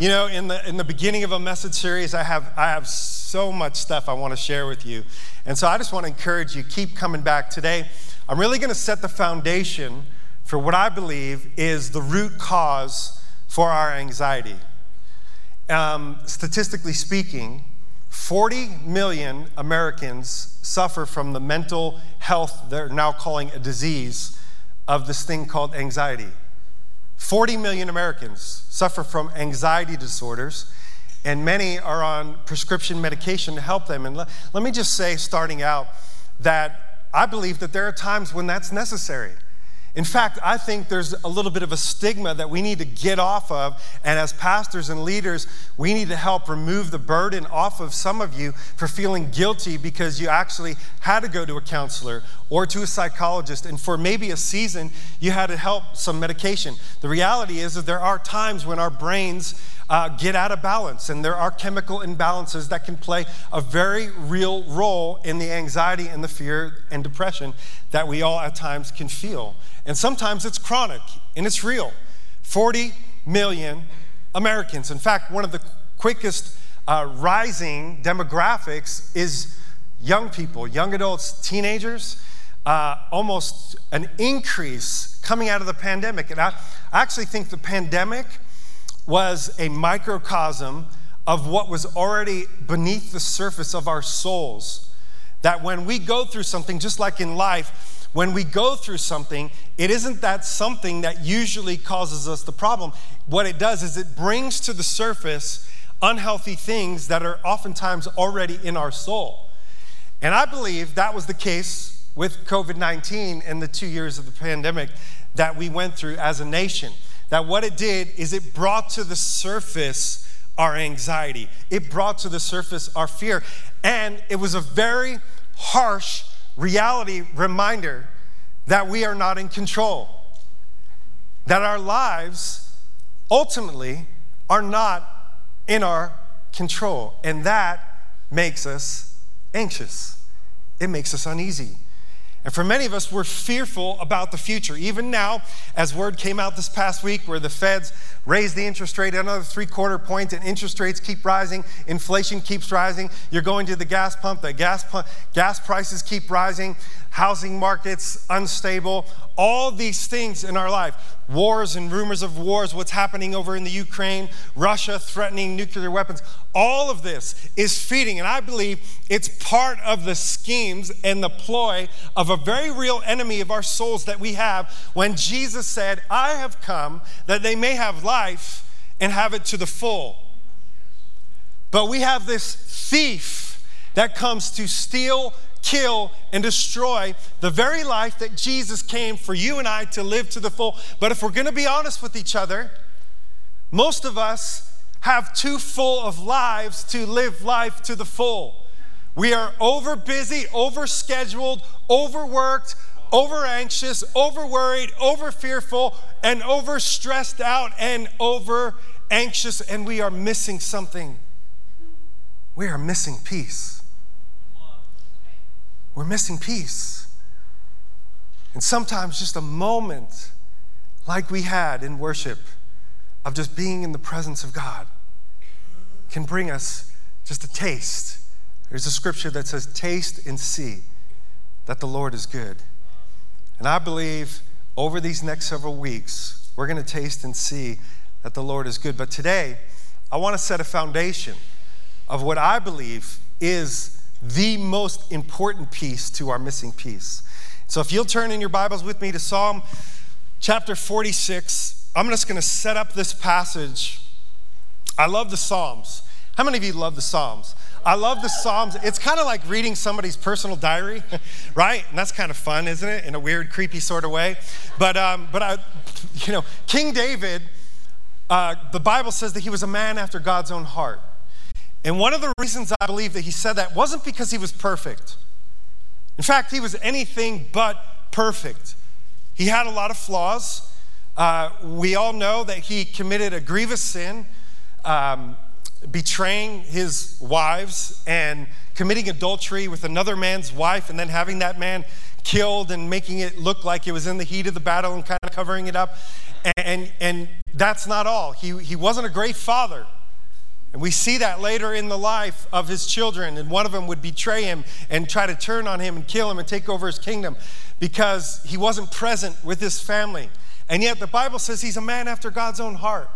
You know, in the, in the beginning of a message series, I have, I have so much stuff I want to share with you. And so I just want to encourage you, keep coming back. Today, I'm really going to set the foundation for what I believe is the root cause for our anxiety. Um, statistically speaking, 40 million Americans suffer from the mental health they're now calling a disease of this thing called anxiety. 40 million Americans suffer from anxiety disorders, and many are on prescription medication to help them. And let, let me just say, starting out, that I believe that there are times when that's necessary. In fact, I think there's a little bit of a stigma that we need to get off of. And as pastors and leaders, we need to help remove the burden off of some of you for feeling guilty because you actually had to go to a counselor or to a psychologist. And for maybe a season, you had to help some medication. The reality is that there are times when our brains uh, get out of balance. And there are chemical imbalances that can play a very real role in the anxiety and the fear and depression that we all at times can feel. And sometimes it's chronic and it's real. 40 million Americans. In fact, one of the quickest uh, rising demographics is young people, young adults, teenagers. Uh, almost an increase coming out of the pandemic. And I, I actually think the pandemic was a microcosm of what was already beneath the surface of our souls. That when we go through something, just like in life, when we go through something, it isn't that something that usually causes us the problem. What it does is it brings to the surface unhealthy things that are oftentimes already in our soul. And I believe that was the case with COVID 19 and the two years of the pandemic that we went through as a nation that what it did is it brought to the surface our anxiety, it brought to the surface our fear. And it was a very harsh reality reminder that we are not in control, that our lives ultimately are not in our control. And that makes us anxious, it makes us uneasy. And for many of us, we're fearful about the future. Even now, as word came out this past week where the feds raised the interest rate another three quarter point and interest rates keep rising, inflation keeps rising, you're going to the gas pump, the gas, gas prices keep rising, housing markets unstable, all these things in our life wars and rumors of wars, what's happening over in the Ukraine, Russia threatening nuclear weapons. All of this is feeding, and I believe it's part of the schemes and the ploy of a very real enemy of our souls that we have when Jesus said, I have come that they may have life and have it to the full. But we have this thief that comes to steal, kill, and destroy the very life that Jesus came for you and I to live to the full. But if we're going to be honest with each other, most of us have too full of lives to live life to the full. We are over busy, over scheduled, overworked, over anxious, over worried, over fearful, and over stressed out and over anxious, and we are missing something. We are missing peace. We're missing peace. And sometimes just a moment like we had in worship of just being in the presence of God can bring us just a taste. There's a scripture that says, Taste and see that the Lord is good. And I believe over these next several weeks, we're going to taste and see that the Lord is good. But today, I want to set a foundation of what I believe is the most important piece to our missing piece. So if you'll turn in your Bibles with me to Psalm chapter 46, I'm just going to set up this passage. I love the Psalms. How many of you love the Psalms? I love the Psalms. It's kind of like reading somebody's personal diary, right? And that's kind of fun, isn't it? In a weird, creepy sort of way. But, um, but I, you know, King David, uh, the Bible says that he was a man after God's own heart. And one of the reasons I believe that he said that wasn't because he was perfect. In fact, he was anything but perfect. He had a lot of flaws. Uh, we all know that he committed a grievous sin, um, betraying his wives and committing adultery with another man's wife, and then having that man killed and making it look like it was in the heat of the battle and kind of covering it up. And, and that's not all. He, he wasn't a great father. And we see that later in the life of his children. And one of them would betray him and try to turn on him and kill him and take over his kingdom because he wasn't present with his family. And yet the Bible says he's a man after God's own heart.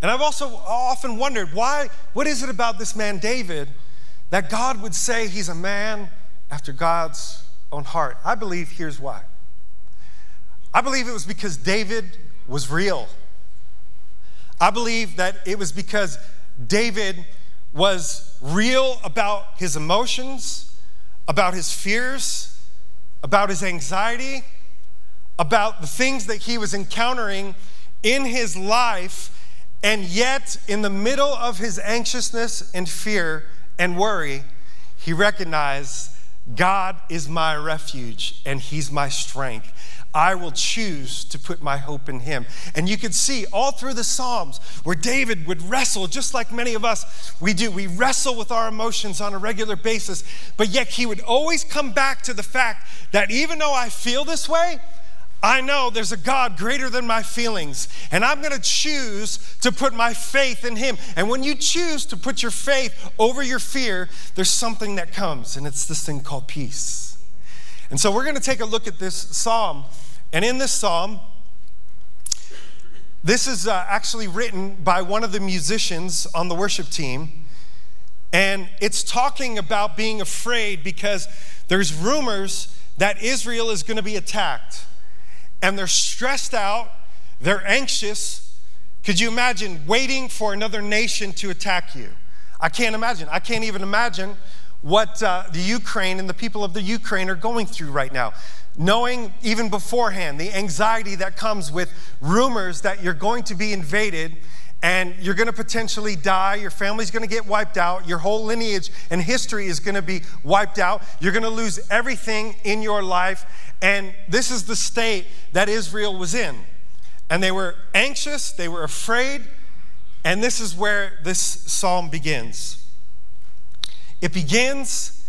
And I've also often wondered why, what is it about this man David that God would say he's a man after God's own heart? I believe here's why. I believe it was because David was real. I believe that it was because David was real about his emotions, about his fears, about his anxiety, about the things that he was encountering in his life. And yet, in the middle of his anxiousness and fear and worry, he recognized God is my refuge and he's my strength. I will choose to put my hope in him. And you could see all through the Psalms where David would wrestle, just like many of us we do. We wrestle with our emotions on a regular basis, but yet he would always come back to the fact that even though I feel this way, I know there's a God greater than my feelings, and I'm gonna choose to put my faith in Him. And when you choose to put your faith over your fear, there's something that comes, and it's this thing called peace. And so we're gonna take a look at this psalm and in this psalm, this is uh, actually written by one of the musicians on the worship team. And it's talking about being afraid because there's rumors that Israel is going to be attacked. And they're stressed out, they're anxious. Could you imagine waiting for another nation to attack you? I can't imagine. I can't even imagine what uh, the Ukraine and the people of the Ukraine are going through right now knowing even beforehand the anxiety that comes with rumors that you're going to be invaded and you're going to potentially die, your family's going to get wiped out, your whole lineage and history is going to be wiped out, you're going to lose everything in your life. And this is the state that Israel was in. And they were anxious, they were afraid, and this is where this psalm begins. It begins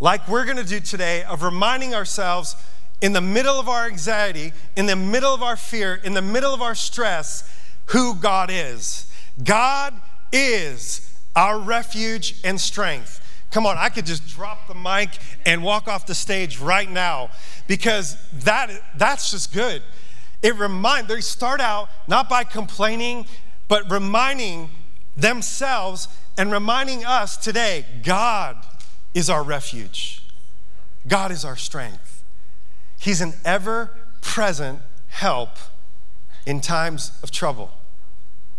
like we're going to do today of reminding ourselves in the middle of our anxiety, in the middle of our fear, in the middle of our stress, who God is. God is our refuge and strength. Come on, I could just drop the mic and walk off the stage right now because that, that's just good. It remind they start out not by complaining, but reminding themselves and reminding us today God is our refuge. God is our strength. He's an ever present help in times of trouble,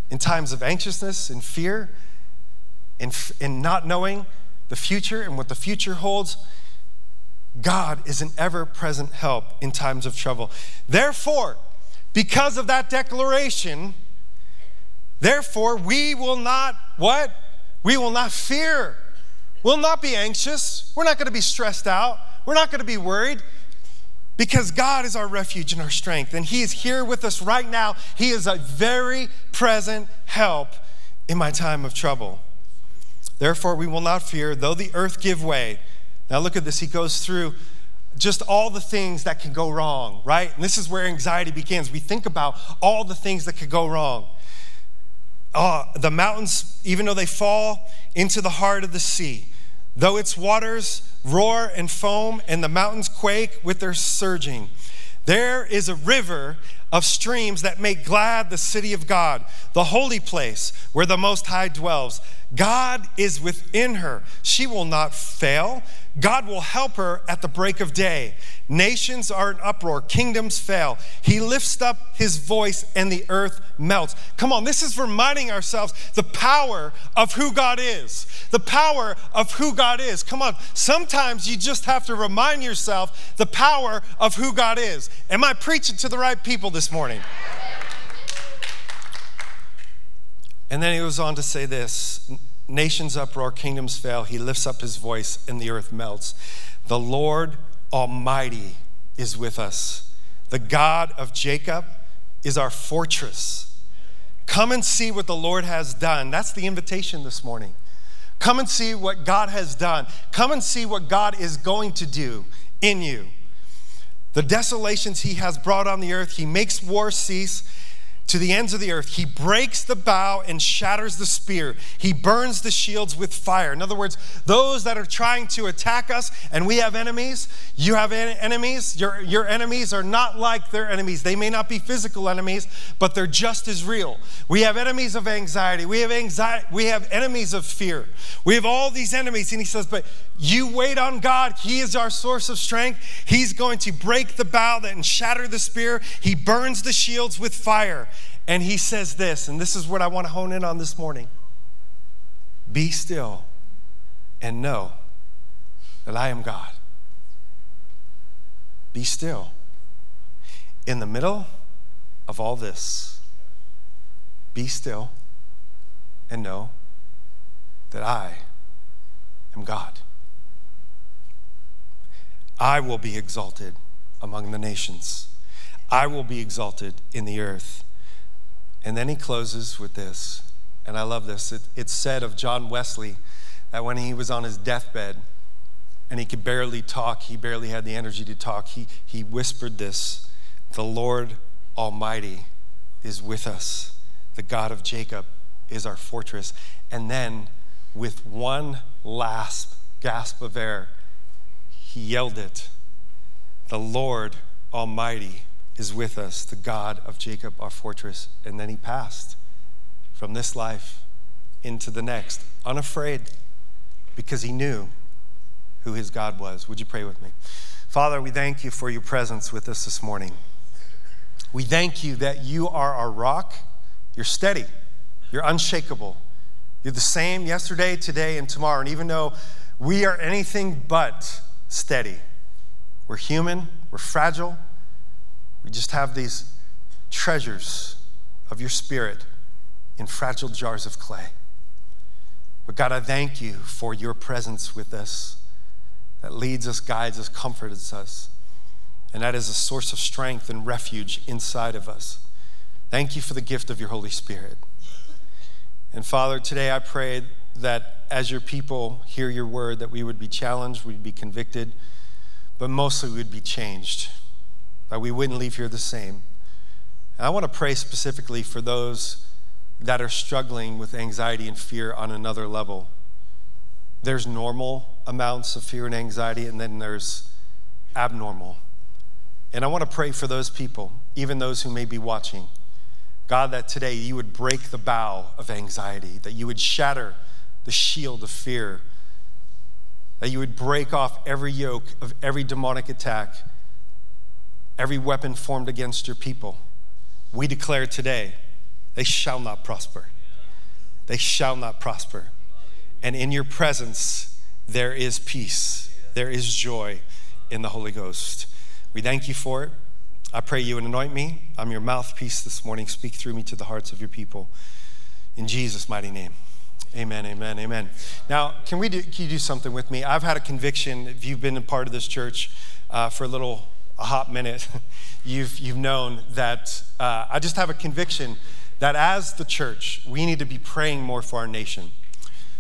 in times of anxiousness and fear, in, in not knowing the future and what the future holds. God is an ever present help in times of trouble. Therefore, because of that declaration, therefore we will not what? We will not fear. We'll not be anxious. We're not going to be stressed out. We're not going to be worried because God is our refuge and our strength, and He is here with us right now. He is a very present help in my time of trouble. Therefore, we will not fear, though the earth give way. Now, look at this. He goes through just all the things that can go wrong, right? And this is where anxiety begins. We think about all the things that could go wrong. Uh, the mountains, even though they fall into the heart of the sea, though its waters roar and foam, and the mountains quake with their surging. There is a river of streams that make glad the city of God, the holy place where the Most High dwells. God is within her. She will not fail. God will help her at the break of day. Nations are in uproar, kingdoms fail. He lifts up his voice and the earth melts. Come on, this is reminding ourselves the power of who God is. The power of who God is. Come on, sometimes you just have to remind yourself the power of who God is. Am I preaching to the right people this morning? And then he goes on to say this Nations uproar, kingdoms fail. He lifts up his voice, and the earth melts. The Lord Almighty is with us. The God of Jacob is our fortress. Come and see what the Lord has done. That's the invitation this morning. Come and see what God has done. Come and see what God is going to do in you. The desolations he has brought on the earth, he makes war cease to the ends of the earth. He breaks the bow and shatters the spear. He burns the shields with fire. In other words, those that are trying to attack us, and we have enemies, you have enemies. Your, your enemies are not like their enemies. They may not be physical enemies, but they're just as real. We have enemies of anxiety. We have anxiety. We have enemies of fear. We have all these enemies. And he says, but you wait on God. He is our source of strength. He's going to break the bow and shatter the spear. He burns the shields with fire. And he says this, and this is what I want to hone in on this morning Be still and know that I am God. Be still. In the middle of all this, be still and know that I am God. I will be exalted among the nations. I will be exalted in the earth. And then he closes with this, and I love this. It, it's said of John Wesley that when he was on his deathbed and he could barely talk, he barely had the energy to talk, he, he whispered this The Lord Almighty is with us, the God of Jacob is our fortress. And then, with one last gasp of air, he yelled it The Lord Almighty is with us, the God of Jacob, our fortress. And then he passed from this life into the next, unafraid, because he knew who his God was. Would you pray with me? Father, we thank you for your presence with us this morning. We thank you that you are our rock. You're steady, you're unshakable. You're the same yesterday, today, and tomorrow. And even though we are anything but steady, we're human, we're fragile, we just have these treasures of your spirit in fragile jars of clay. But God, I thank you for your presence with us that leads us, guides us, comforts us, and that is a source of strength and refuge inside of us. Thank you for the gift of your Holy Spirit. And Father, today I pray that as your people hear your word, that we would be challenged, we'd be convicted, but mostly we'd be changed that we wouldn't leave here the same. And I want to pray specifically for those that are struggling with anxiety and fear on another level. There's normal amounts of fear and anxiety, and then there's abnormal. And I want to pray for those people, even those who may be watching. God, that today you would break the bow of anxiety, that you would shatter the shield of fear, that you would break off every yoke of every demonic attack, every weapon formed against your people. We declare today, they shall not prosper. They shall not prosper. And in your presence, there is peace, there is joy in the Holy Ghost. We thank you for it. I pray you would anoint me. I'm your mouthpiece this morning. Speak through me to the hearts of your people. In Jesus' mighty name. Amen, amen, amen. Now, can we do, can you do something with me? I've had a conviction, if you've been a part of this church uh, for a little a hot minute, you've, you've known that uh, I just have a conviction that as the church, we need to be praying more for our nation.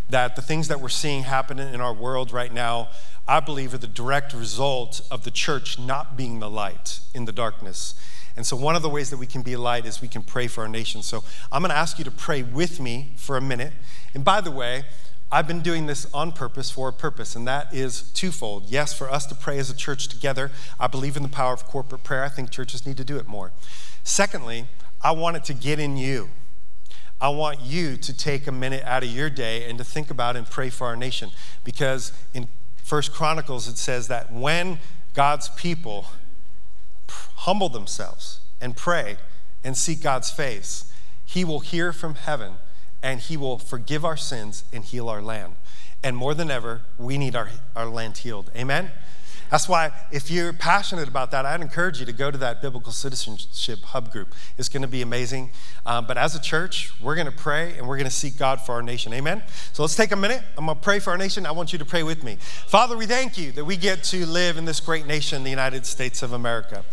That the things that we're seeing happen in our world right now, I believe, are the direct result of the church not being the light in the darkness. And so, one of the ways that we can be a light is we can pray for our nation. So, I'm going to ask you to pray with me for a minute. And by the way, I've been doing this on purpose for a purpose, and that is twofold. Yes, for us to pray as a church together. I believe in the power of corporate prayer. I think churches need to do it more. Secondly, I want it to get in you. I want you to take a minute out of your day and to think about and pray for our nation. Because in First Chronicles, it says that when God's people humble themselves and pray and seek God's face, He will hear from heaven and He will forgive our sins and heal our land. And more than ever, we need our, our land healed. Amen? That's why, if you're passionate about that, I'd encourage you to go to that Biblical Citizenship Hub group. It's going to be amazing. Um, but as a church, we're going to pray and we're going to seek God for our nation. Amen? So let's take a minute. I'm going to pray for our nation. I want you to pray with me. Father, we thank you that we get to live in this great nation, the United States of America.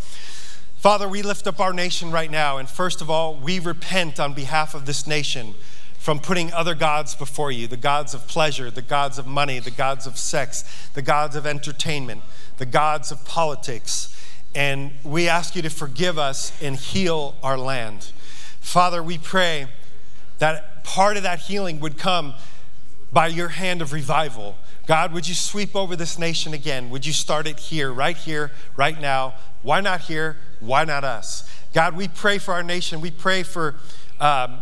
Father, we lift up our nation right now. And first of all, we repent on behalf of this nation from putting other gods before you the gods of pleasure, the gods of money, the gods of sex, the gods of entertainment, the gods of politics. And we ask you to forgive us and heal our land. Father, we pray that part of that healing would come by your hand of revival. God, would you sweep over this nation again? Would you start it here, right here, right now? Why not here? Why not us? God, we pray for our nation. We pray for. Um,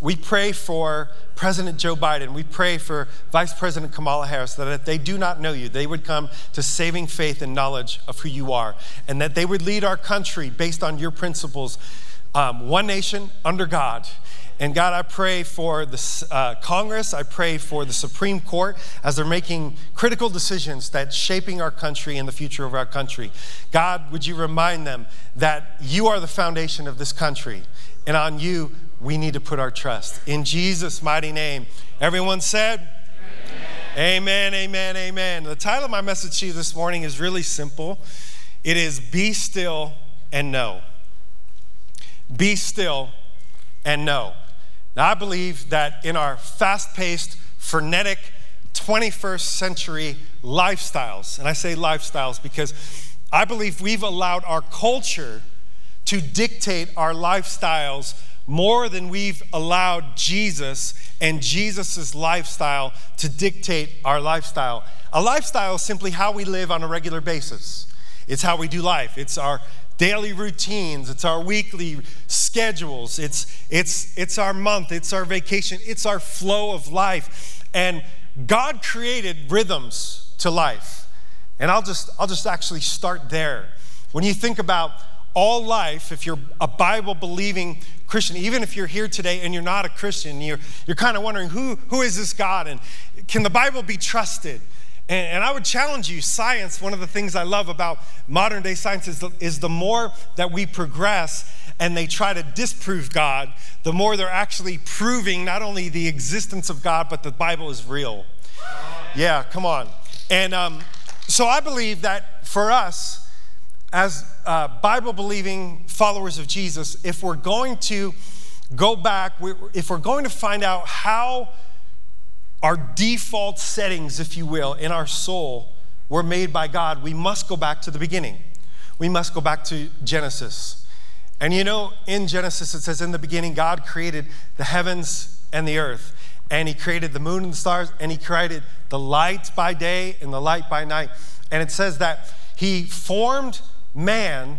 we pray for President Joe Biden. We pray for Vice President Kamala Harris that if they do not know you, they would come to saving faith and knowledge of who you are, and that they would lead our country based on your principles um, one nation under God. And God, I pray for the uh, Congress, I pray for the Supreme Court as they're making critical decisions that shaping our country and the future of our country. God, would you remind them that you are the foundation of this country, and on you we need to put our trust. In Jesus' mighty name, everyone said, Amen, amen, amen. The title of my message to you this morning is really simple. It is Be Still and Know. Be still and know. Now, I believe that in our fast paced, frenetic 21st century lifestyles, and I say lifestyles because I believe we've allowed our culture to dictate our lifestyles more than we've allowed Jesus and Jesus' lifestyle to dictate our lifestyle. A lifestyle is simply how we live on a regular basis. It's how we do life. It's our daily routines, it's our weekly schedules, it's, it's, it's our month, it's our vacation, it's our flow of life. And God created rhythms to life. And I'll just, I'll just actually start there. When you think about all life, if you're a Bible believing Christian, even if you're here today and you're not a Christian, you're, you're kind of wondering who, who is this God and can the Bible be trusted? And, and, I would challenge you science, one of the things I love about modern day science is the, is the more that we progress and they try to disprove God, the more they're actually proving not only the existence of God, but the Bible is real. Yeah, come on. And um, so I believe that for us, as uh, Bible believing followers of Jesus, if we're going to go back, if we're going to find out how our default settings, if you will, in our soul were made by God, we must go back to the beginning. We must go back to Genesis. And you know, in Genesis, it says, In the beginning, God created the heavens and the earth. And He created the moon and the stars, and He created the light by day and the light by night. And it says that He formed man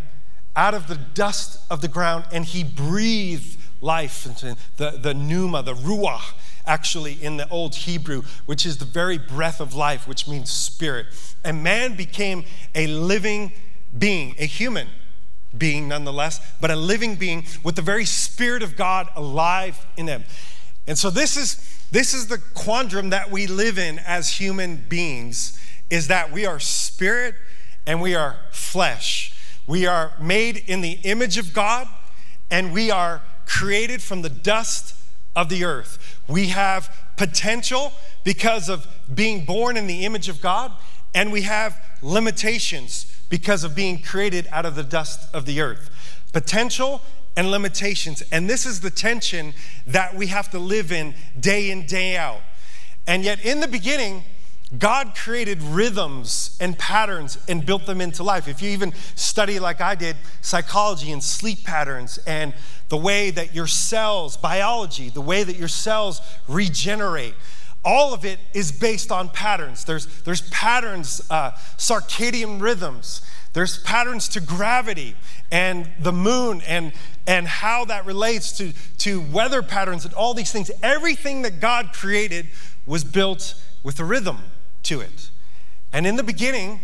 out of the dust of the ground, and He breathed life into the, the pneuma, the ruach actually in the old Hebrew, which is the very breath of life, which means spirit. And man became a living being, a human being nonetheless, but a living being with the very spirit of God alive in him. And so this is this is the quandrum that we live in as human beings is that we are spirit and we are flesh. We are made in the image of God and we are created from the dust of the earth. We have potential because of being born in the image of God, and we have limitations because of being created out of the dust of the earth. Potential and limitations. And this is the tension that we have to live in day in, day out. And yet, in the beginning, God created rhythms and patterns and built them into life. If you even study, like I did, psychology and sleep patterns and the way that your cells, biology, the way that your cells regenerate, all of it is based on patterns. There's, there's patterns, uh, circadian rhythms, there's patterns to gravity and the moon and, and how that relates to, to weather patterns and all these things. Everything that God created was built with a rhythm to it. And in the beginning,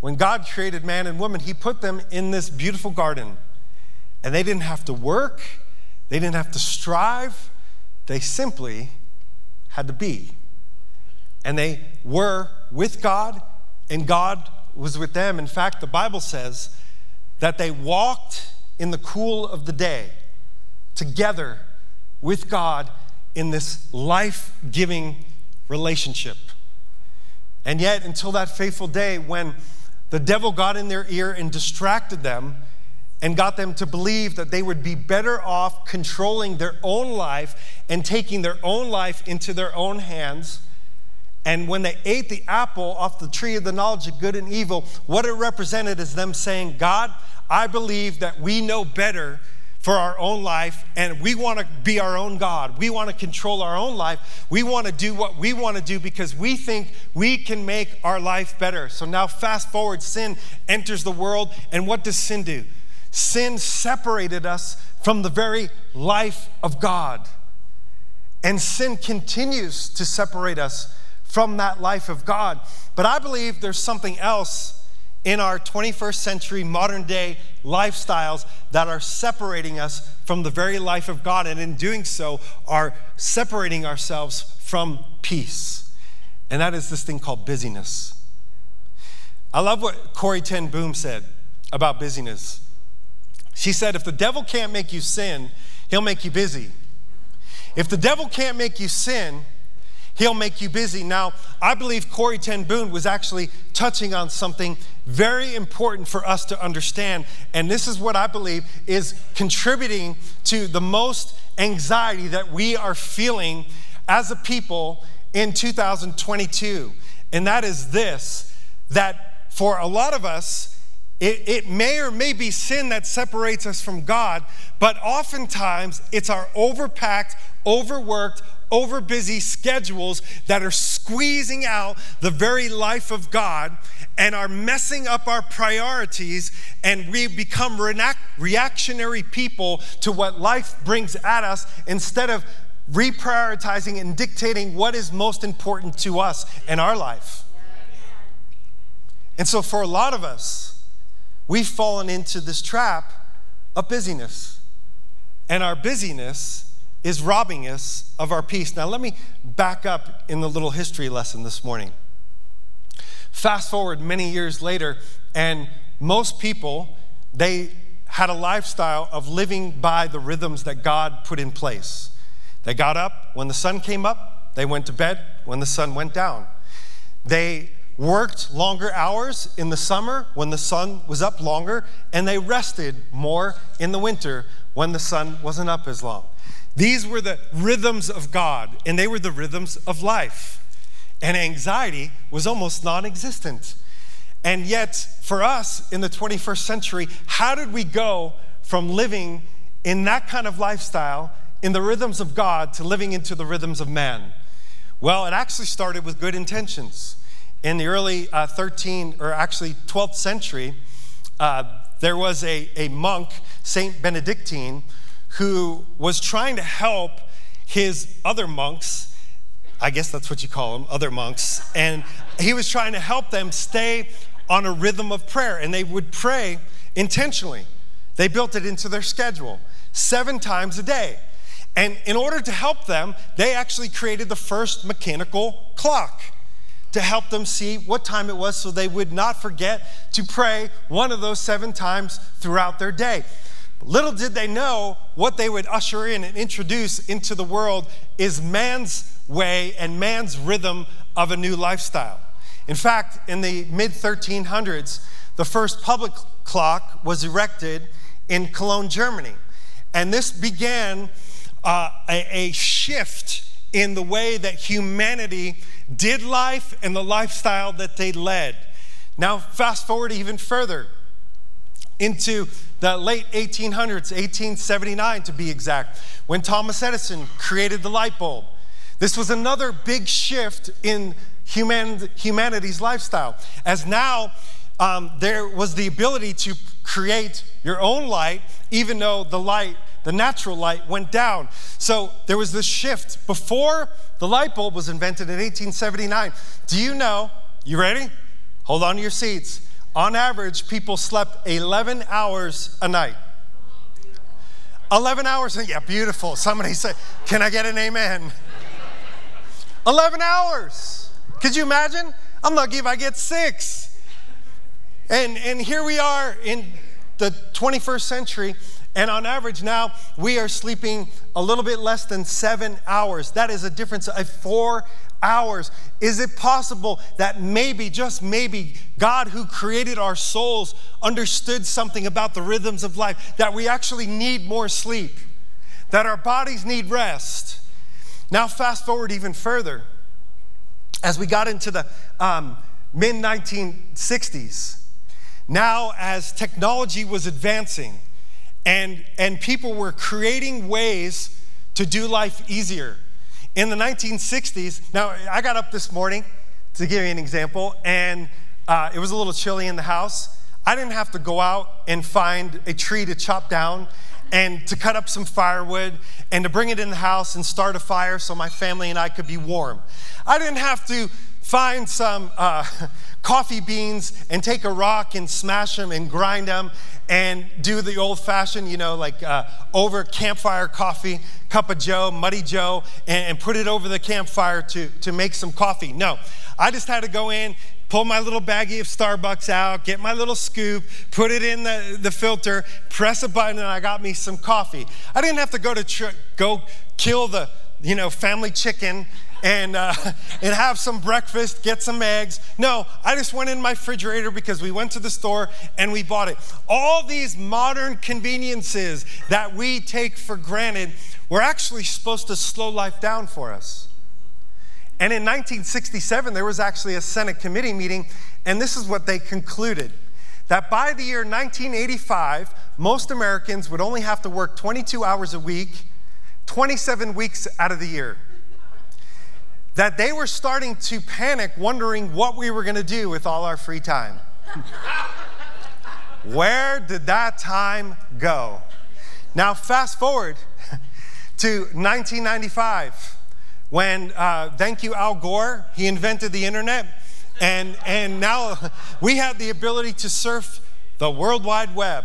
when God created man and woman, He put them in this beautiful garden. And they didn't have to work, they didn't have to strive, they simply had to be. And they were with God, and God was with them. In fact, the Bible says that they walked in the cool of the day together with God in this life giving relationship. And yet, until that fateful day when the devil got in their ear and distracted them and got them to believe that they would be better off controlling their own life and taking their own life into their own hands. And when they ate the apple off the tree of the knowledge of good and evil, what it represented is them saying, God, I believe that we know better for our own life and we want to be our own God. We want to control our own life. We want to do what we want to do because we think we can make our life better. So now, fast forward, sin enters the world. And what does sin do? Sin separated us from the very life of God. And sin continues to separate us from that life of God. But I believe there's something else in our 21st century modern day lifestyles that are separating us from the very life of God, and in doing so, are separating ourselves from peace. And that is this thing called busyness. I love what Corrie ten Boom said about busyness. She said, If the devil can't make you sin, he'll make you busy. If the devil can't make you sin, He'll make you busy. Now, I believe Corrie ten Boom was actually touching on something very important for us to understand. And this is what I believe is contributing to the most anxiety that we are feeling as a people in 2022. And that is this that for a lot of us, it, it, may or may be sin that separates us from God, but oftentimes it's our overpacked, overworked, over busy schedules that are squeezing out the very life of God and are messing up our priorities, and we become reactionary people to what life brings at us instead of reprioritizing and dictating what is most important to us in our life. And so, for a lot of us, we've fallen into this trap of busyness. And our busyness is robbing us of our peace. Now, let me back up in the little history lesson this morning. Fast forward many years later, and most people, they had a lifestyle of living by the rhythms that God put in place. They got up when the sun came up, they went to bed when the sun went down. They worked longer hours in the summer when the sun was up longer, and they rested more in the winter when the sun wasn't up as long. These were the rhythms of God, and they were the rhythms of life. And anxiety was almost non existent. And yet, for us in the 21st century, how did we go from living in that kind of lifestyle in the rhythms of God to living into the rhythms of man? Well, it actually started with good intentions. In the early uh, 13, or actually 12th century, uh, there was a, a monk, Saint Benedictine, who was trying to help his other monks. I guess that's what you call them, other monks. And he was trying to help them stay on a rhythm of prayer. And they would pray intentionally. They built it into their schedule seven times a day. And in order to help them, they actually created the first mechanical clock to help them see what time it was so they would not forget to pray one of those seven times throughout their day. Little did they know what they would usher in and introduce into the world is man's way and man's rhythm of a new lifestyle. In fact, in the mid 1300s, the first public clock was erected in Cologne, Germany. And this began uh, a, a shift in the way that humanity did life and the lifestyle that they led. Now, fast forward even further into the late 1800s, 1879 to be exact, when Thomas Edison created the light bulb. This was another big shift in human, humanity's lifestyle, as now um, there was the ability to create your own light, even though the light, the natural light, went down. So there was this shift. Before the light bulb was invented in 1879, do you know? You ready? Hold on to your seats on average, people slept 11 hours a night. 11 hours, yeah, beautiful. Somebody said, Can I get an amen? 11 hours. Could you imagine? I'm lucky if I get six. And, and here we are in the 21st century, and on average now, we are sleeping a little bit less than seven hours. That is a difference of four hours. Is it possible that maybe, just maybe, God who created our souls understood something about the rhythms of life, that we actually need more sleep, that our bodies need rest? Now, fast forward even further. As we got into the um, mid 1960s, now as technology was advancing, and, and people were creating ways to do life easier. In the 1960s, now I got up this morning to give you an example, and uh, it was a little chilly in the house. I didn't have to go out and find a tree to chop down and to cut up some firewood and to bring it in the house and start a fire so my family and I could be warm. I didn't have to find some uh, coffee beans and take a rock and smash them and grind them and do the old fashioned, you know, like uh, over campfire coffee, cup of Joe, muddy Joe, and, and put it over the campfire to, to make some coffee. No, I just had to go in, pull my little baggie of Starbucks out, get my little scoop, put it in the, the filter, press a button, and I got me some coffee. I didn't have to go to tr- go kill the you know family chicken and uh, and have some breakfast, get some eggs. No, I just went in my refrigerator because we went to the store and we bought it. All these modern conveniences that we take for granted were actually supposed to slow life down for us. And in 1967, there was actually a Senate committee meeting, and this is what they concluded that by the year 1985, most Americans would only have to work 22 hours a week, 27 weeks out of the year. That they were starting to panic, wondering what we were going to do with all our free time. Where did that time go? Now, fast forward to 1995 when, uh, thank you, Al Gore, he invented the internet. And, and now we have the ability to surf the World Wide Web.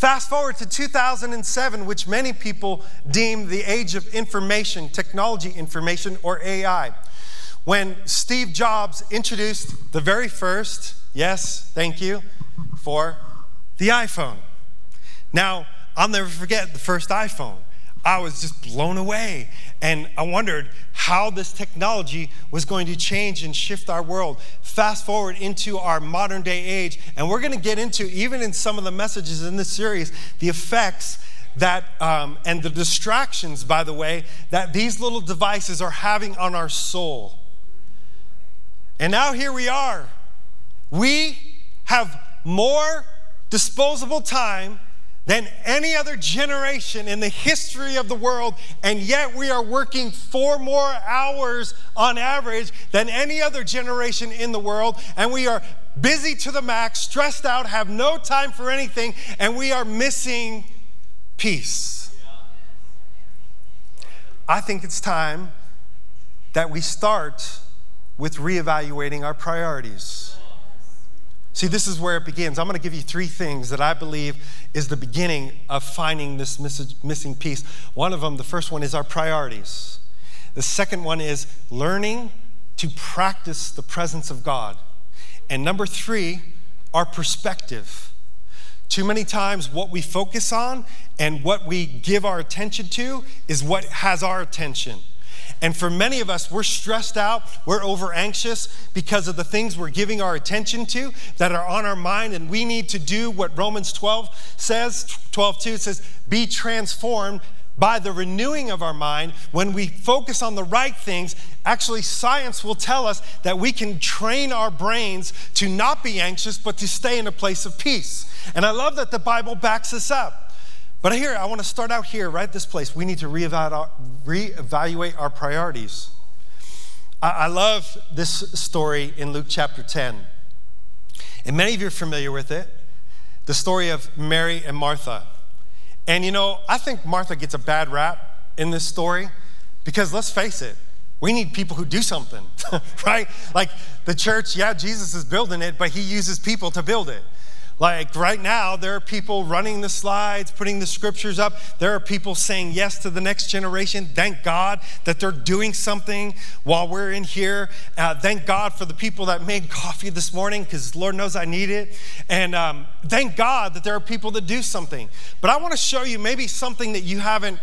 Fast forward to 2007, which many people deem the age of information, technology information, or AI, when Steve Jobs introduced the very first, yes, thank you, for the iPhone. Now, I'll never forget the first iPhone. I was just blown away. And I wondered how this technology was going to change and shift our world. Fast forward into our modern day age, and we're going to get into, even in some of the messages in this series, the effects that, um, and the distractions, by the way, that these little devices are having on our soul. And now here we are. We have more disposable time than any other generation in the history of the world, and yet we are working four more hours on average than any other generation in the world, and we are busy to the max, stressed out, have no time for anything, and we are missing peace. I think it's time that we start with reevaluating our priorities. See, this is where it begins. I'm going to give you three things that I believe is the beginning of finding this missing piece. One of them, the first one, is our priorities. The second one is learning to practice the presence of God. And number three, our perspective. Too many times, what we focus on and what we give our attention to is what has our attention. And for many of us, we're stressed out, we're over anxious because of the things we're giving our attention to that are on our mind. And we need to do what Romans 12 says 12 2 says, be transformed by the renewing of our mind. When we focus on the right things, actually, science will tell us that we can train our brains to not be anxious, but to stay in a place of peace. And I love that the Bible backs this up. But here, I want to start out here, right this place. We need to reevaluate our priorities. I love this story in Luke chapter 10. And many of you are familiar with it the story of Mary and Martha. And you know, I think Martha gets a bad rap in this story because let's face it, we need people who do something, right? Like the church, yeah, Jesus is building it, but he uses people to build it. Like right now, there are people running the slides, putting the scriptures up. There are people saying yes to the next generation. Thank God that they're doing something while we're in here. Uh, thank God for the people that made coffee this morning because Lord knows I need it. And um, thank God that there are people that do something. But I want to show you maybe something that you haven't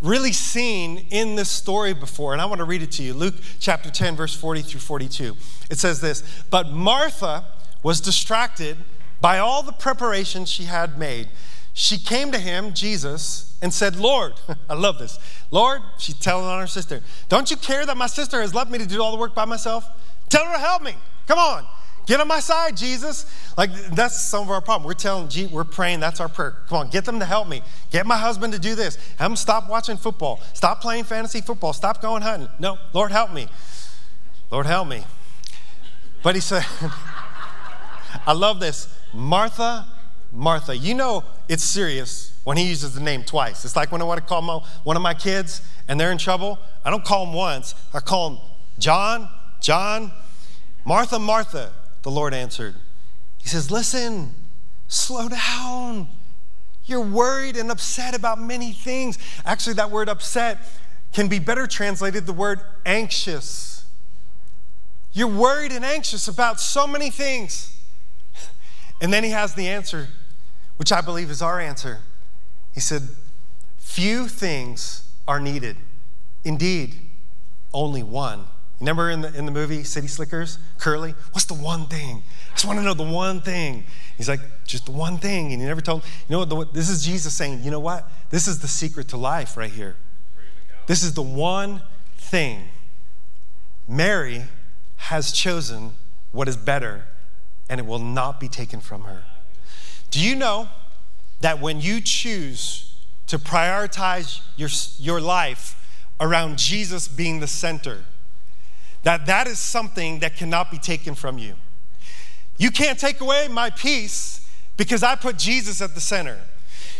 really seen in this story before. And I want to read it to you Luke chapter 10, verse 40 through 42. It says this But Martha was distracted by all the preparations she had made, she came to him, Jesus, and said, Lord, I love this. Lord, she's telling on her sister, don't you care that my sister has left me to do all the work by myself? Tell her to help me. Come on. Get on my side, Jesus. Like that's some of our problem. We're telling, we're praying. That's our prayer. Come on, get them to help me. Get my husband to do this. Have him stop watching football. Stop playing fantasy football. Stop going hunting. No, Lord help me. Lord help me. But he said, I love this. Martha, Martha. You know it's serious when he uses the name twice. It's like when I want to call my, one of my kids and they're in trouble. I don't call them once. I call them John, John, Martha, Martha. The Lord answered. He says, Listen, slow down. You're worried and upset about many things. Actually, that word upset can be better translated the word anxious. You're worried and anxious about so many things. And then he has the answer, which I believe is our answer. He said, Few things are needed. Indeed, only one. Remember in the, in the movie City Slickers, Curly? What's the one thing? I just want to know the one thing. He's like, just the one thing. And he never told, you know what? This is Jesus saying, you know what? This is the secret to life right here. This is the one thing. Mary has chosen what is better, and it will not be taken from her. Do you know that when you choose to prioritize your, your life around Jesus being the center, that that is something that cannot be taken from you. You can't take away my peace because I put Jesus at the center.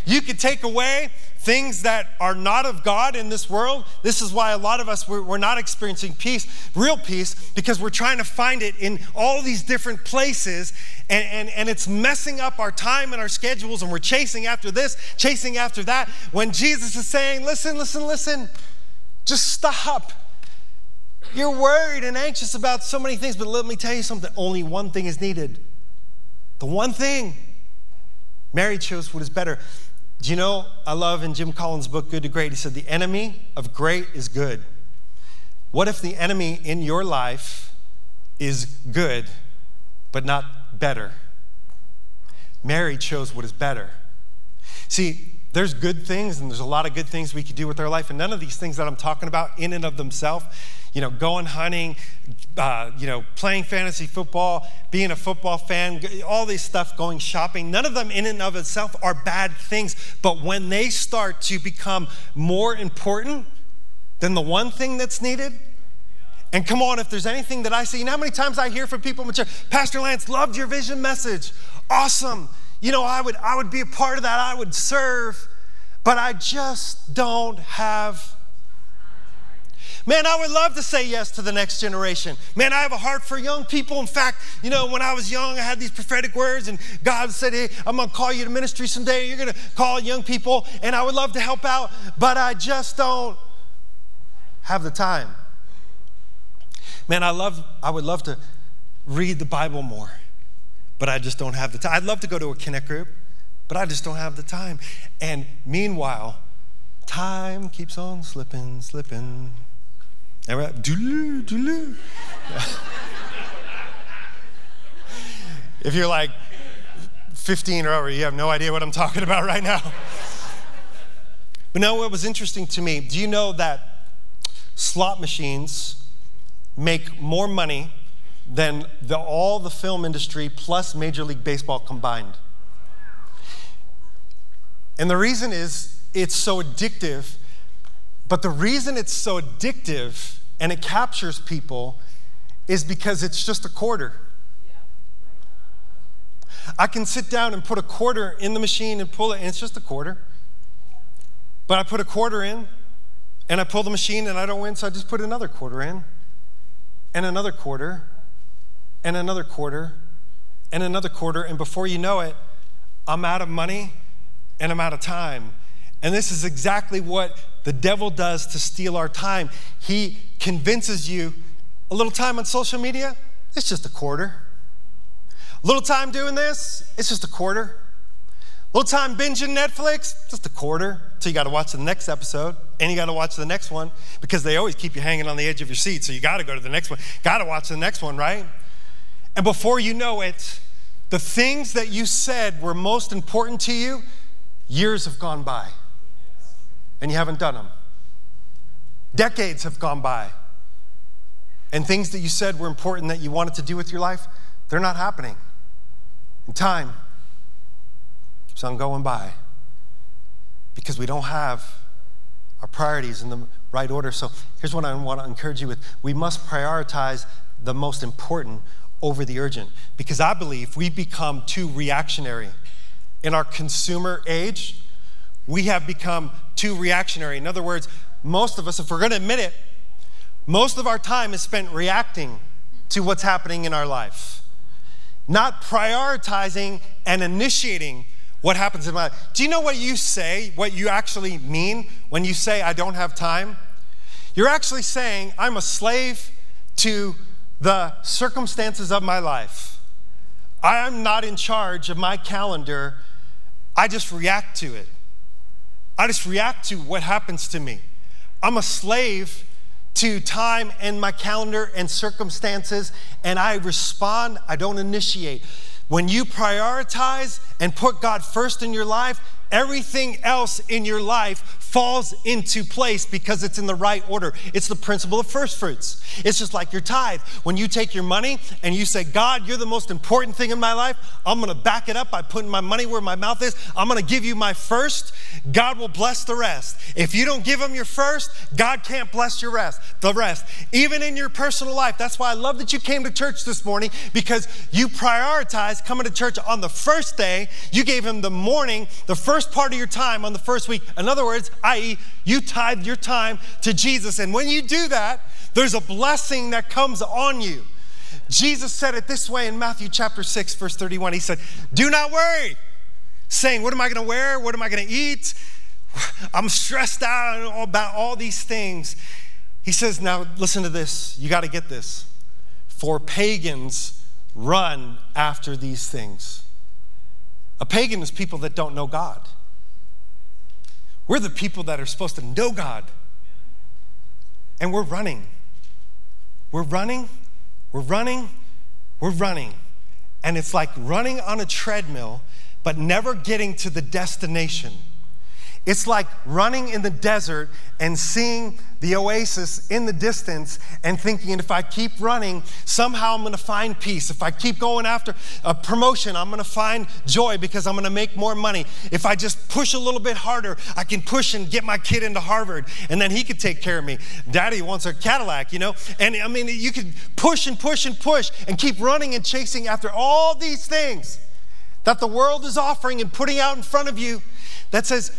You can take away things that are not of God in this world. This is why a lot of us, we're, we're, not experiencing peace, real peace, because we're trying to find it in all these different places. And, and, and it's messing up our time and our schedules, and we're chasing after this, chasing after that. When Jesus is saying, listen, listen, listen, just stop. You're worried and anxious about so many things, but let me tell you something only one thing is needed. The one thing. Mary chose what is better. Do you know, I love in Jim Collins' book, Good to Great, he said, The enemy of great is good. What if the enemy in your life is good, but not better? Mary chose what is better. See, there's good things and there's a lot of good things we could do with our life, and none of these things that I'm talking about in and of themselves you know, going hunting, uh, you know, playing fantasy football, being a football fan, all this stuff, going shopping, none of them in and of itself are bad things. But when they start to become more important than the one thing that's needed, and come on, if there's anything that I see, you know how many times I hear from people in church, Pastor Lance, loved your vision message. Awesome. You know, I would, I would be a part of that, I would serve, but I just don't have Man, I would love to say yes to the next generation. Man, I have a heart for young people. In fact, you know, when I was young, I had these prophetic words, and God said, Hey, I'm going to call you to ministry someday. You're going to call young people, and I would love to help out, but I just don't have the time. Man, I love, I would love to read the Bible more, but I just don't have the time. I'd love to go to a connect group, but I just don't have the time. And meanwhile, time keeps on slipping, slipping. Eh and we're like, doodaloo, doodaloo. if you're like 15 or over, you have no idea what I'm talking about right now. But no, what was interesting to me, do you know that slot machines make more money than the, all the film industry plus Major League Baseball combined? And the reason is it's so addictive, but the reason it's so addictive and it captures people is because it's just a quarter. I can sit down and put a quarter in the machine and pull it, and it's just a quarter. But I put a quarter in, and I pull the machine, and I don't win, so I just put another quarter in, and another quarter, and another quarter, and another quarter, and before you know it, I'm out of money and I'm out of time. And this is exactly what the devil does to steal our time. He convinces you a little time on social media, it's just a quarter. A little time doing this, it's just a quarter. A little time binging Netflix, just a quarter. So you got to watch the next episode and you got to watch the next one because they always keep you hanging on the edge of your seat. So you got to go to the next one. Got to watch the next one, right? And before you know it, the things that you said were most important to you, years have gone by and you haven't done them. Decades have gone by, and things that you said were important that you wanted to do with your life, they're not happening. And time is on going by because we don't have our priorities in the right order. So here's what I want to encourage you with we must prioritize the most important over the urgent because I believe we become too reactionary. In our consumer age, we have become too reactionary. In other words, most of us, if we're going to admit it, most of our time is spent reacting to what's happening in our life, not prioritizing and initiating what happens in my life. Do you know what you say, what you actually mean when you say, I don't have time? You're actually saying, I'm a slave to the circumstances of my life. I am not in charge of my calendar. I just react to it. I just react to what happens to me. I'm a slave to time and my calendar and circumstances, and I respond, I don't initiate. When you prioritize and put God first in your life, everything else in your life falls into place because it's in the right order. It's the principle of first fruits. It's just like your tithe. When you take your money and you say, God, you're the most important thing in my life, I'm gonna back it up by putting my money where my mouth is. I'm gonna give you my first. God will bless the rest. If you don't give him your first, God can't bless your rest, the rest. Even in your personal life. That's why I love that you came to church this morning because you prioritized coming to church on the first day. You gave him the morning, the first part of your time on the first week. In other words, i.e., you tithe your time to Jesus. And when you do that, there's a blessing that comes on you. Jesus said it this way in Matthew chapter 6, verse 31. He said, Do not worry, saying, What am I going to wear? What am I going to eat? I'm stressed out about all these things. He says, Now listen to this. You got to get this. For pagans run after these things. A pagan is people that don't know God. We're the people that are supposed to know God. And we're running. We're running, we're running, we're running. And it's like running on a treadmill, but never getting to the destination. It's like running in the desert and seeing the oasis in the distance and thinking, if I keep running, somehow I'm gonna find peace. If I keep going after a promotion, I'm gonna find joy because I'm gonna make more money. If I just push a little bit harder, I can push and get my kid into Harvard and then he could take care of me. Daddy wants a Cadillac, you know? And I mean, you could push and push and push and keep running and chasing after all these things that the world is offering and putting out in front of you that says,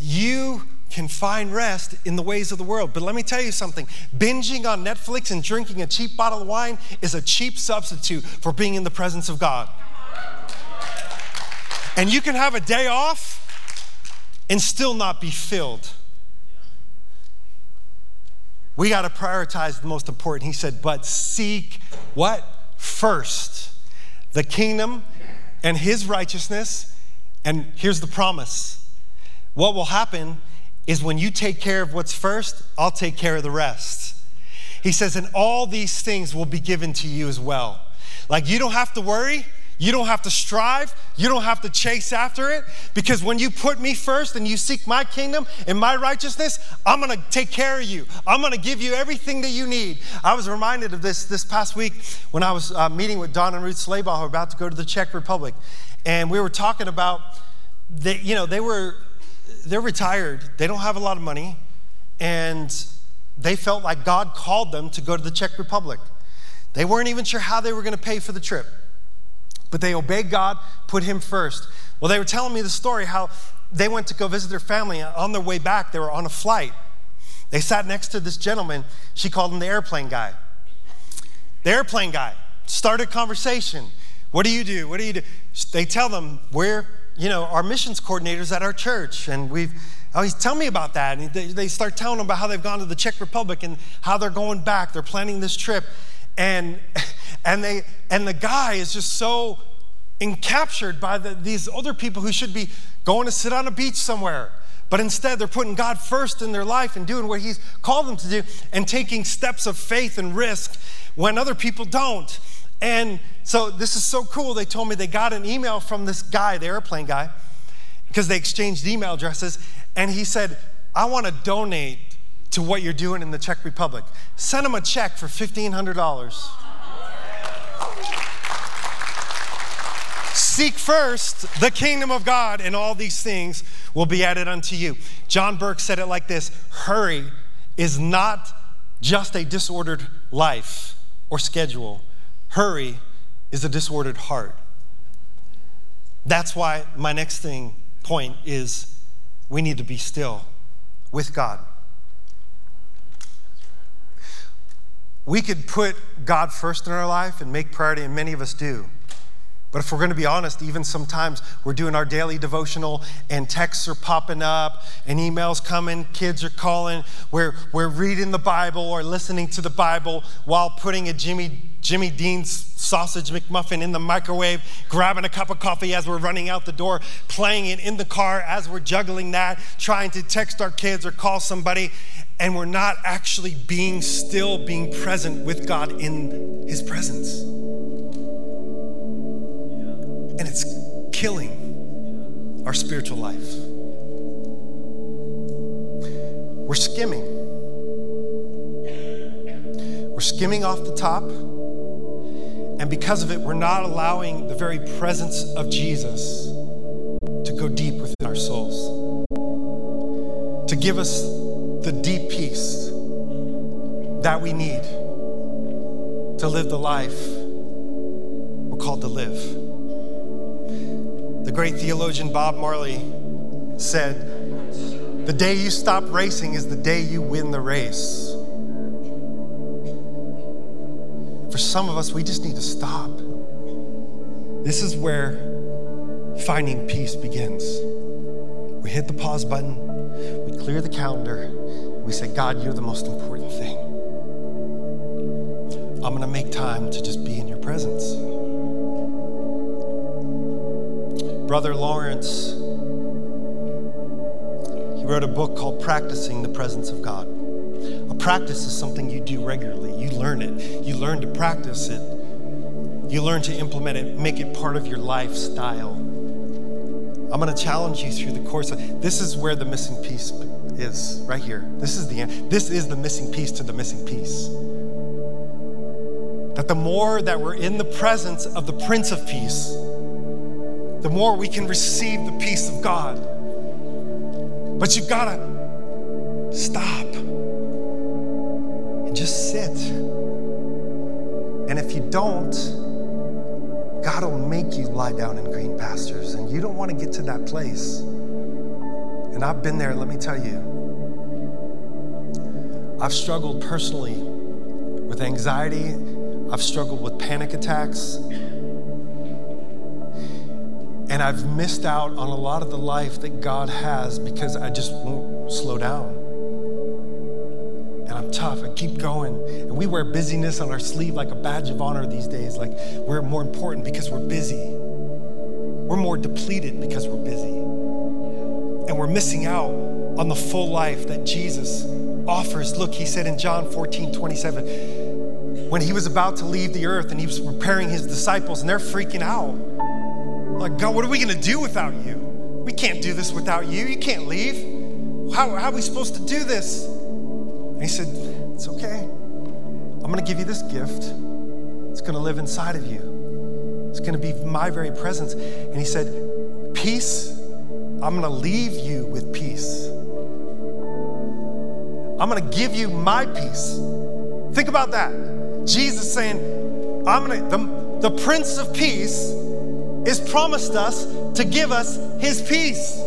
you can find rest in the ways of the world. But let me tell you something binging on Netflix and drinking a cheap bottle of wine is a cheap substitute for being in the presence of God. And you can have a day off and still not be filled. We got to prioritize the most important. He said, but seek what? First, the kingdom and his righteousness. And here's the promise what will happen is when you take care of what's first, I'll take care of the rest. He says, and all these things will be given to you as well. Like you don't have to worry. You don't have to strive. You don't have to chase after it because when you put me first and you seek my kingdom and my righteousness, I'm to take care of you. I'm to give you everything that you need. I was reminded of this this past week when I was uh, meeting with Don and Ruth Slaybaugh, who were about to go to the Czech Republic. And we were talking about, that, you know, they were they're retired, they don't have a lot of money, and they felt like God called them to go to the Czech Republic. They weren't even sure how they were going to pay for the trip, but they obeyed God, put Him first. Well, they were telling me the story how they went to go visit their family. On their way back, they were on a flight. They sat next to this gentleman. She called him the airplane guy. The airplane guy started conversation. What do you do? What do you do? They tell them, We're you know, our missions coordinators at our church, and we've Oh, he's tell me about that. And they, they start telling them about how they've gone to the Czech Republic and how they're going back. They're planning this trip. And, and, they, and the guy is just so encaptured by the, these other people who should be going to sit on a beach somewhere. But instead, they're putting God first in their life and doing what He's called them to do and taking steps of faith and risk when other people don't. And so this is so cool. They told me they got an email from this guy, the airplane guy, because they exchanged email addresses. And he said, I want to donate to what you're doing in the Czech Republic. Send him a check for $1,500. seek first the kingdom of God, and all these things will be added unto you. John Burke said it like this Hurry is not just a disordered life or schedule, hurry is a disordered heart. That's why my next thing, point is we need to be still with God. We could put God first in our life and make priority, and many of us do. But if we're going to be honest, even sometimes we're doing our daily devotional and texts are popping up and emails coming, kids are calling, we're, we're reading the Bible or listening to the Bible while putting a Jimmy, Jimmy Dean's sausage McMuffin in the microwave, grabbing a cup of coffee as we're running out the door, playing it in the car as we're juggling that, trying to text our kids or call somebody, and we're not actually being still, being present with God in His presence and it's killing our spiritual life. We're skimming. We're skimming off the top. And because of it, we're not allowing the very presence of Jesus to go deep within our souls, to give us the deep peace that we need to live the life we're called to live. The great theologian Bob Marley said, The day you stop racing is the day you win the race. Some of us, we just need to stop. This is where finding peace begins. We hit the pause button, we clear the calendar, we say, God, you're the most important thing. I'm going to make time to just be in your presence. Brother Lawrence, he wrote a book called Practicing the Presence of God. Practice is something you do regularly. You learn it. You learn to practice it. You learn to implement it, make it part of your lifestyle. I'm going to challenge you through the course of this is where the missing piece is right here. This is the end. this is the missing piece to the missing piece. That the more that we're in the presence of the Prince of Peace, the more we can receive the peace of God. But you've got to stop just sit. And if you don't, God will make you lie down in green pastures. And you don't want to get to that place. And I've been there, let me tell you. I've struggled personally with anxiety, I've struggled with panic attacks. And I've missed out on a lot of the life that God has because I just won't slow down. And tough. I keep going. And we wear busyness on our sleeve like a badge of honor these days. Like we're more important because we're busy. We're more depleted because we're busy. And we're missing out on the full life that Jesus offers. Look, he said in John 14, 27, when he was about to leave the earth and he was preparing his disciples, and they're freaking out. Like, God, what are we to do without you? We can't do this without you. You can't leave. How, how are we supposed to do this? And he said, It's okay. I'm going to give you this gift. It's going to live inside of you. It's going to be my very presence. And he said, Peace, I'm going to leave you with peace. I'm going to give you my peace. Think about that. Jesus saying, I'm going to, the, the Prince of Peace is promised us to give us his peace.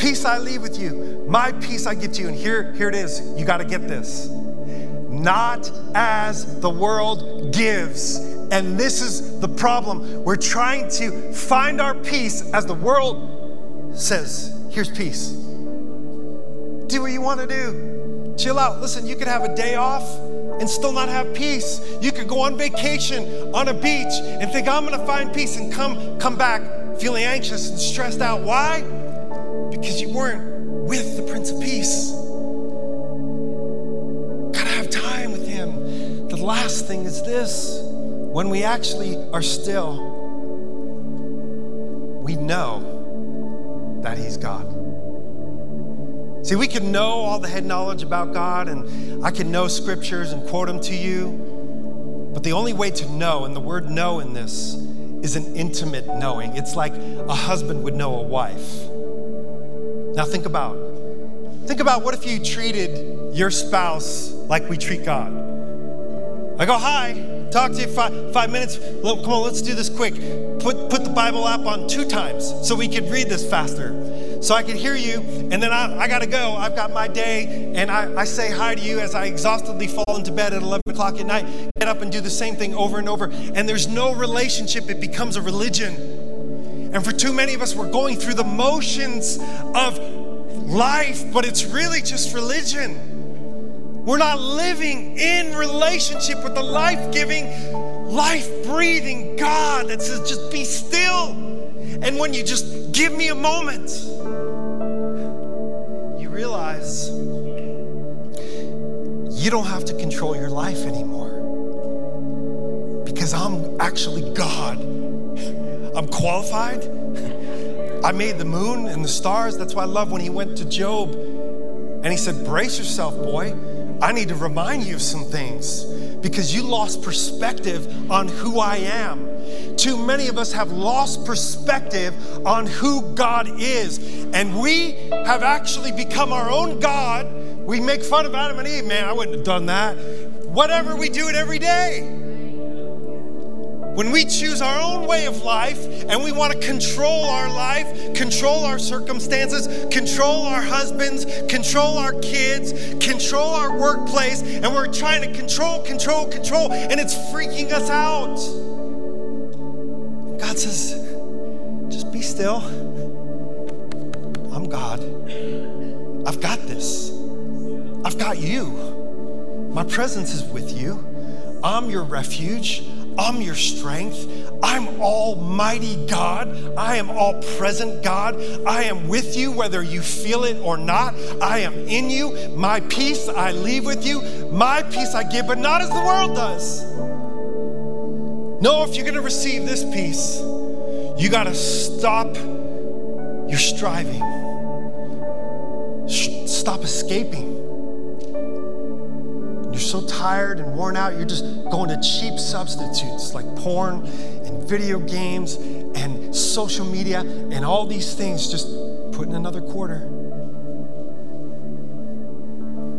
Peace I leave with you, my peace I give to you. And here, here it is. You got to get this. Not as the world gives. And this is the problem. We're trying to find our peace as the world says, here's peace. Do what you want to do. Chill out. Listen, you can have a day off and still not have peace. You could go on vacation on a beach and think, I'm gonna find peace and come, come back feeling anxious and stressed out. Why? Because you weren't with the Prince of Peace. Gotta have time with Him. The last thing is this when we actually are still, we know that He's God. See, we can know all the head knowledge about God, and I can know scriptures and quote them to you. But the only way to know, and the word know in this, is an intimate knowing. It's like a husband would know a wife. Now think about think about what if you treated your spouse like we treat God. I go, hi, talk to you five, five minutes. Come on, let's do this quick. Put, put the Bible app on two times so we could read this faster so I can hear you. And then I, I got to go. I've got my day. And I, I say hi to you as I exhaustedly fall into bed at 11 o'clock at night, get up and do the same thing over and over. And there's no relationship, it becomes a religion. And for too many of us, we're going through the motions of life, but it's really just religion. We're not living in relationship with the life giving, life breathing God that says, just be still. And when you just give me a moment, you realize you don't have to control your life anymore because I'm actually God. I'm qualified. I made the moon and the stars. That's why I love when he went to Job and he said, Brace yourself, boy. I need to remind you of some things because you lost perspective on who I am. Too many of us have lost perspective on who God is, and we have actually become our own God. We make fun of Adam and Eve. Man, I wouldn't have done that. Whatever, we do it every day. When we choose our own way of life and we want to control our life, control our circumstances, control our husbands, control our kids, control our workplace, and we're trying to control, control, control, and it's freaking us out. God says, just be still. I'm God. I've got this. I've got you. My presence is with you. I'm your refuge. I'm your strength. I'm Almighty God. I am all present God. I am with you whether you feel it or not. I am in you. My peace I leave with you. My peace I give, but not as the world does. No, if you're going to receive this peace, you got to stop your striving, stop escaping. You're so tired and worn out, you're just going to cheap substitutes like porn and video games and social media and all these things, just put in another quarter.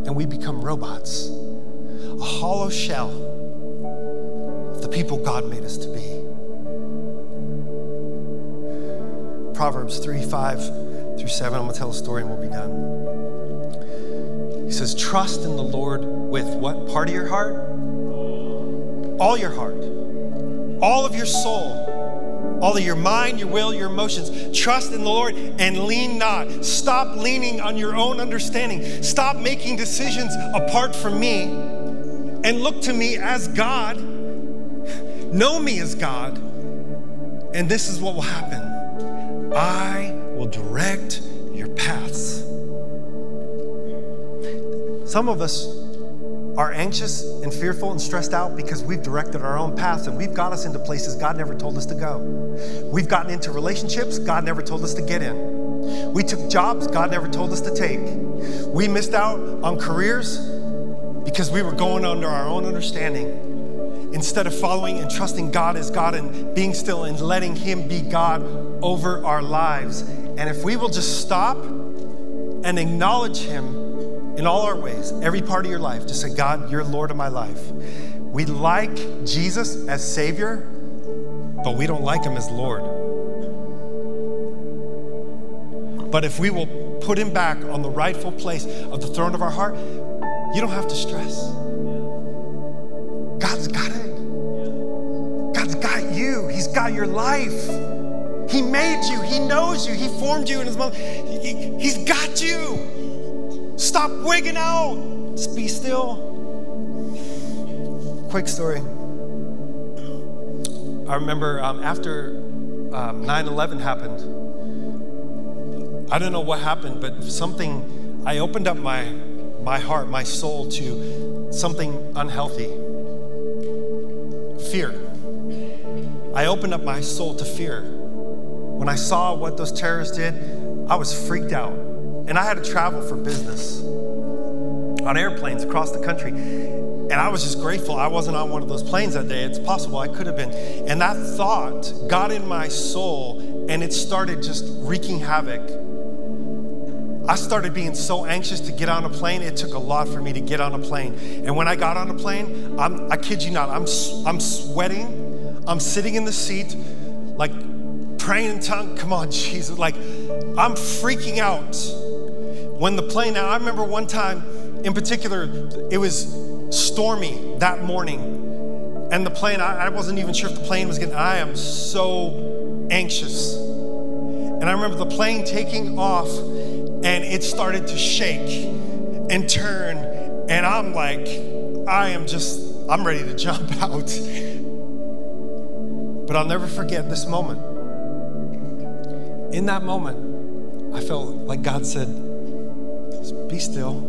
And we become robots, a hollow shell of the people God made us to be. Proverbs 3 5 through 7. I'm going to tell a story and we'll be done. He says, Trust in the Lord with what part of your heart? All your heart, all of your soul, all of your mind, your will, your emotions. Trust in the Lord and lean not. Stop leaning on your own understanding. Stop making decisions apart from me and look to me as God Know me as God, and this is what will happen I will direct Some of us are anxious and fearful and stressed out because we've directed our own paths and we've got us into places God never told us to go. We've gotten into relationships God never told us to get in. We took jobs God never told us to take. We missed out on careers because we were going under our own understanding instead of following and trusting God as God and being still and letting Him be God over our lives. And if we will just stop and acknowledge Him in all our ways, every part of your life, just say, God, you're Lord of my life. We like Jesus as Savior, but we don't like Him as Lord. But if we will put Him back on the rightful place of the throne of our heart, you don't have to stress. God's got it God's got you, He's got your life. He made you, He knows you, He formed you in His mother. He, he's got you. Stop wigging out. Just be still. Quick story. I remember um, after um, 9 11 happened, I don't know what happened, but something, I opened up my, my heart, my soul to something unhealthy fear. I opened up my soul to fear. When I saw what those terrorists did, I was freaked out. And I had to travel for business on airplanes across the country. And I was just grateful I wasn't on one of those planes that day. It's possible I could have been. And that thought got in my soul and it started just wreaking havoc. I started being so anxious to get on a plane. It took a lot for me to get on a plane. And when I got on a plane, I'm, I kid you not, I'm, I'm sweating. I'm sitting in the seat, like praying in tongue. Come on, Jesus. Like, I'm freaking out. When the plane, now I remember one time in particular, it was stormy that morning. And the plane, I, I wasn't even sure if the plane was getting, I am so anxious. And I remember the plane taking off and it started to shake and turn. And I'm like, I am just, I'm ready to jump out. But I'll never forget this moment. In that moment, I felt like God said, Be still.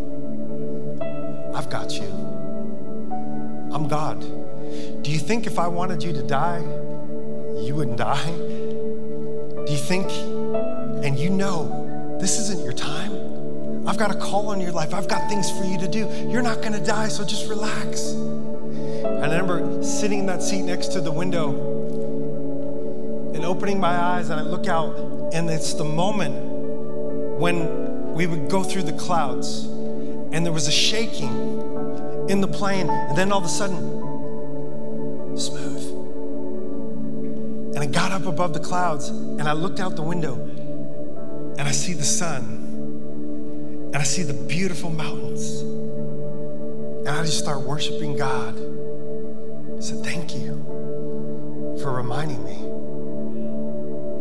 I've got you. I'm God. Do you think if I wanted you to die, you wouldn't die? Do you think, and you know, this isn't your time? I've got a call on your life. I've got things for you to do. You're not going to die, so just relax. And I remember sitting in that seat next to the window and opening my eyes, and I look out, and it's the moment when we would go through the clouds and there was a shaking in the plane, and then all of a sudden, smooth. And I got up above the clouds and I looked out the window and I see the sun and I see the beautiful mountains. And I just start worshiping God. I said, Thank you for reminding me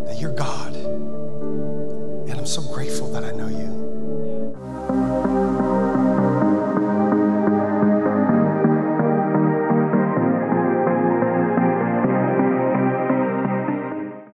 that you're God. And I'm so grateful that I know you thank you